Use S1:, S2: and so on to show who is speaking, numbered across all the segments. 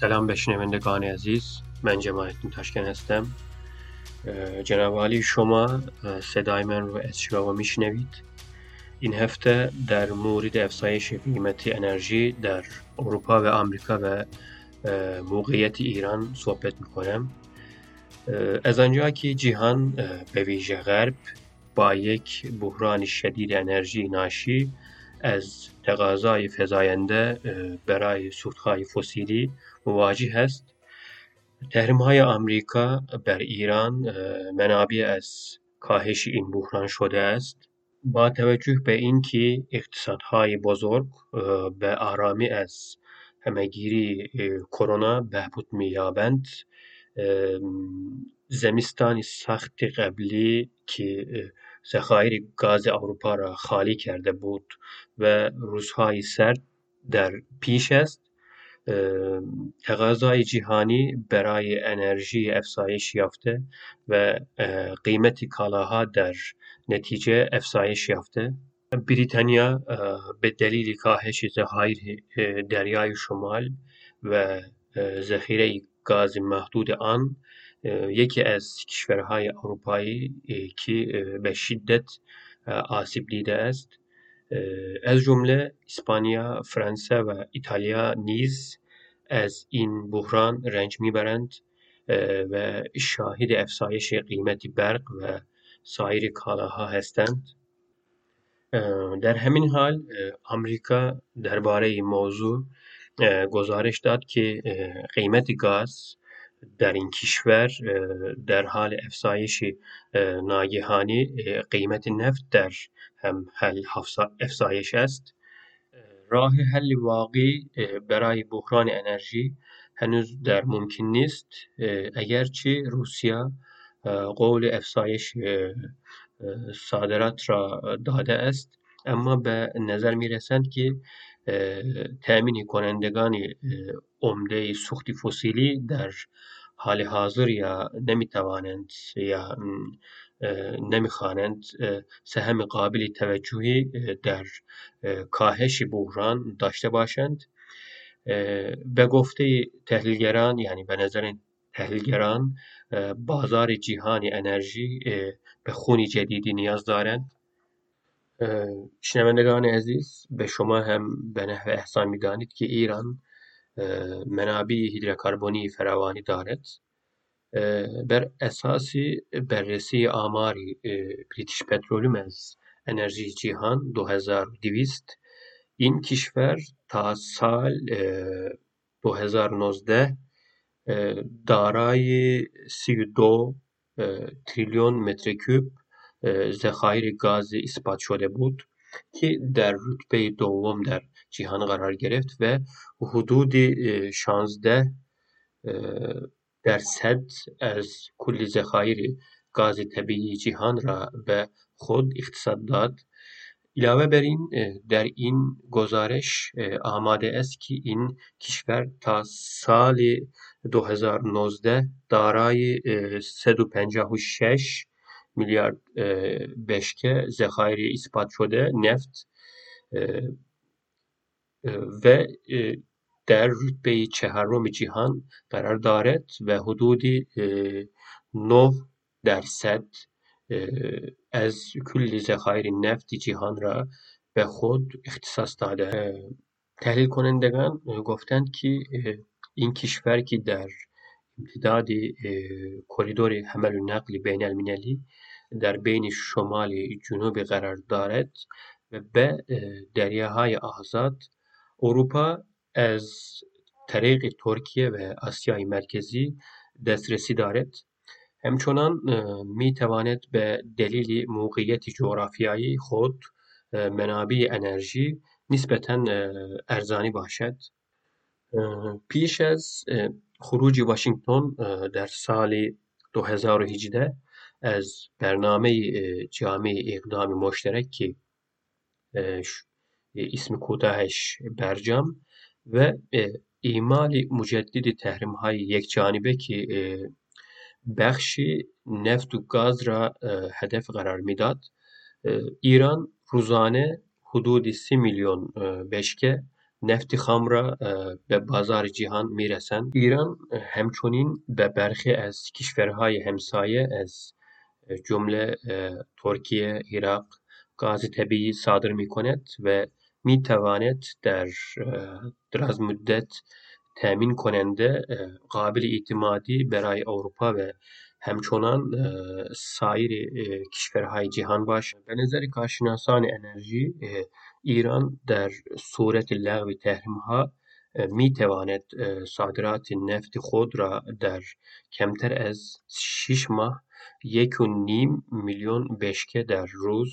S1: سلام به شنوندگان عزیز. من جمالتون تاشکن هستم. جناب عالی شما صدای من رو از شیکاگو میشنوید. این هفته در مورد افزایش قیمت انرژی در اروپا و آمریکا و موقعیت ایران صحبت می‌کنم. از آنجا که جهان به ویژه غرب با یک بحران شدید انرژی ناشی از تقاضای فزاینده برای سوختهای فسیلی مواجه است تحریم های آمریکا بر ایران منابع از کاهش این بحران شده است. با توجه به اینکه اقتصادهای بزرگ به آرامی از همهگیری کرونا بهبود مییابند زمستان سخت قبلی که ذخایر گاز اروپا را خالی کرده بود و روزهای سرد در پیش است. تقاضای جهانی برای انرژی افزایش یافته و قیمت کالاها در نتیجه افزایش یافته. بریتانیا به دلیل کاهش ذخایر دریای شمال و ذخیره گاز محدود آن یکی از کشورهای اروپایی که به شدت آسیب دیده است. از جمله اسپانیا، فرانسه و ایتالیا نیز از این بحران رنج می‌برند و شاهد افزایش قیمت برق و سایر کالاها هستند. در همین حال آمریکا درباره موضوع گزارش داد که قیمت گاز در این کشور در حال افزایش ناگهانی قیمت نفت در هم حل افزایش است راه حل واقعی برای بحران انرژی هنوز در ممکن نیست اگرچه روسیه قول افزایش صادرات را داده است اما به نظر می رسند که تأمین کنندگان عمده سوخت فسیلی در حال حاضر یا نمی‌توانند یا نمی‌خوانند سهم قابل توجهی در کاهش بحران داشته باشند. به گفته تحلیلگران یعنی به نظر تحلیلگران بازار جهانی انرژی به خونی جدیدی نیاز دارند. شنوندگان عزیز به شما هم به نحو احسان میدانید که ایران منابع هیدروکربنی فراوانی دارد بر اساس بررسی آماری بریتیش پترولیوم از انرژی جهان 2200 این کشور تا سال 2019 دارای 32 تریلیون متر کوب ذخایر گاز اثبات شده بود که در رتبه دوم در جهان قرار گرفت و حدود 16 درصد از کل ذخایر گاز طبیعی جهان را به خود اختصاص داد علاوه بر این در این گزارش آماده است که این کشور تا سال 2019 دارای 156 میلیارد بشکه ذخایر اثبات شده نفت و در رتبه چهارم جهان قرار دارد و حدود 9 درصد از کل ذخایر نفت جهان را به خود اختصاص داده تحلیل کنندگان گفتند که این کشور که در امتداد کریدور حمل و نقل بین المللی در بین شمال جنوب قرار دارد و به دریاهای آزاد اروپا از طریق ترکیه و آسیای مرکزی دسترسی دارد همچنان می تواند به دلیل موقعیت جغرافیایی خود منابع انرژی نسبتا ارزانی باشد پیش از خروج واشنگتن در سال 2018 از برنامه جامع اقدام مشترک که اسم کوتاهش برجام و اعمال مجدد تحریم های یک جانبه که بخشی نفت و گاز را هدف قرار میداد ایران روزانه حدود سی میلیون بشکه نفتی خامرا به بازار جهان میرسن ایران همچنین به برخی از کشورهای همسایه از جمله ترکیه، عراق گاز طبیعی صادر می کند و می تواند در دراز مدت تأمین کننده قابل اعتمادی برای اروپا و همچنان سایر کشورهای جهان باشد به نظر کارشناسان انرژی ایران در صورت لغو تحریمها می تواند صادرات نفت خود را در کمتر از 6 ماه یک و نیم میلیون بشکه در روز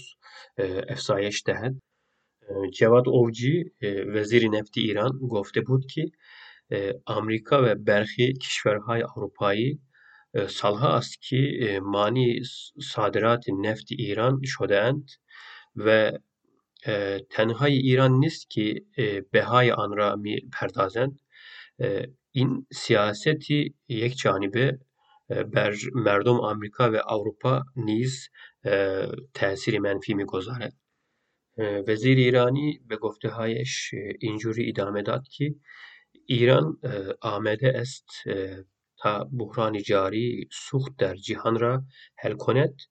S1: افزایش دهد جواد اوجی وزیر نفت ایران گفته بود که آمریکا و برخی کشورهای اروپایی سالها است که مانی صادرات نفت ایران شده اند و تنها ایران نیست که بهای آن را می پردازند این سیاستی یک جانبه بر مردم آمریکا و اروپا نیز تاثیر منفی می گذارد. وزیر ایرانی به گفته هایش اینجوری ادامه داد که ایران آمده است بحران جاری سوخت در جهان را حل کند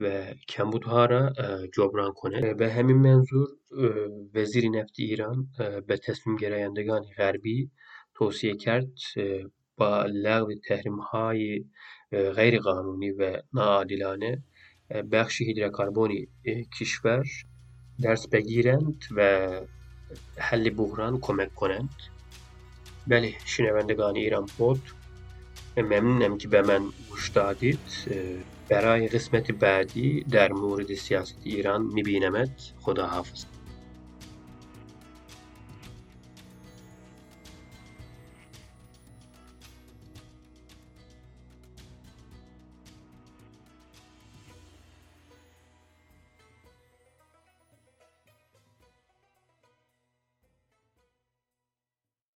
S1: و کمبودها را جبران کند به همین منظور وزیر نفت ایران به تصمیم گرایندگان غربی توصیه کرد با لغو تحریم های غیر قانونی و ناعادلانه بخش هیدروکربنی کشور درس بگیرند و حل بحران کمک کنند. بله شنوندگان ایران پود ممنونم که به من مشتاقیت برای قسمت بعدی در مورد سیاست ایران می بینمت خدا حافظ.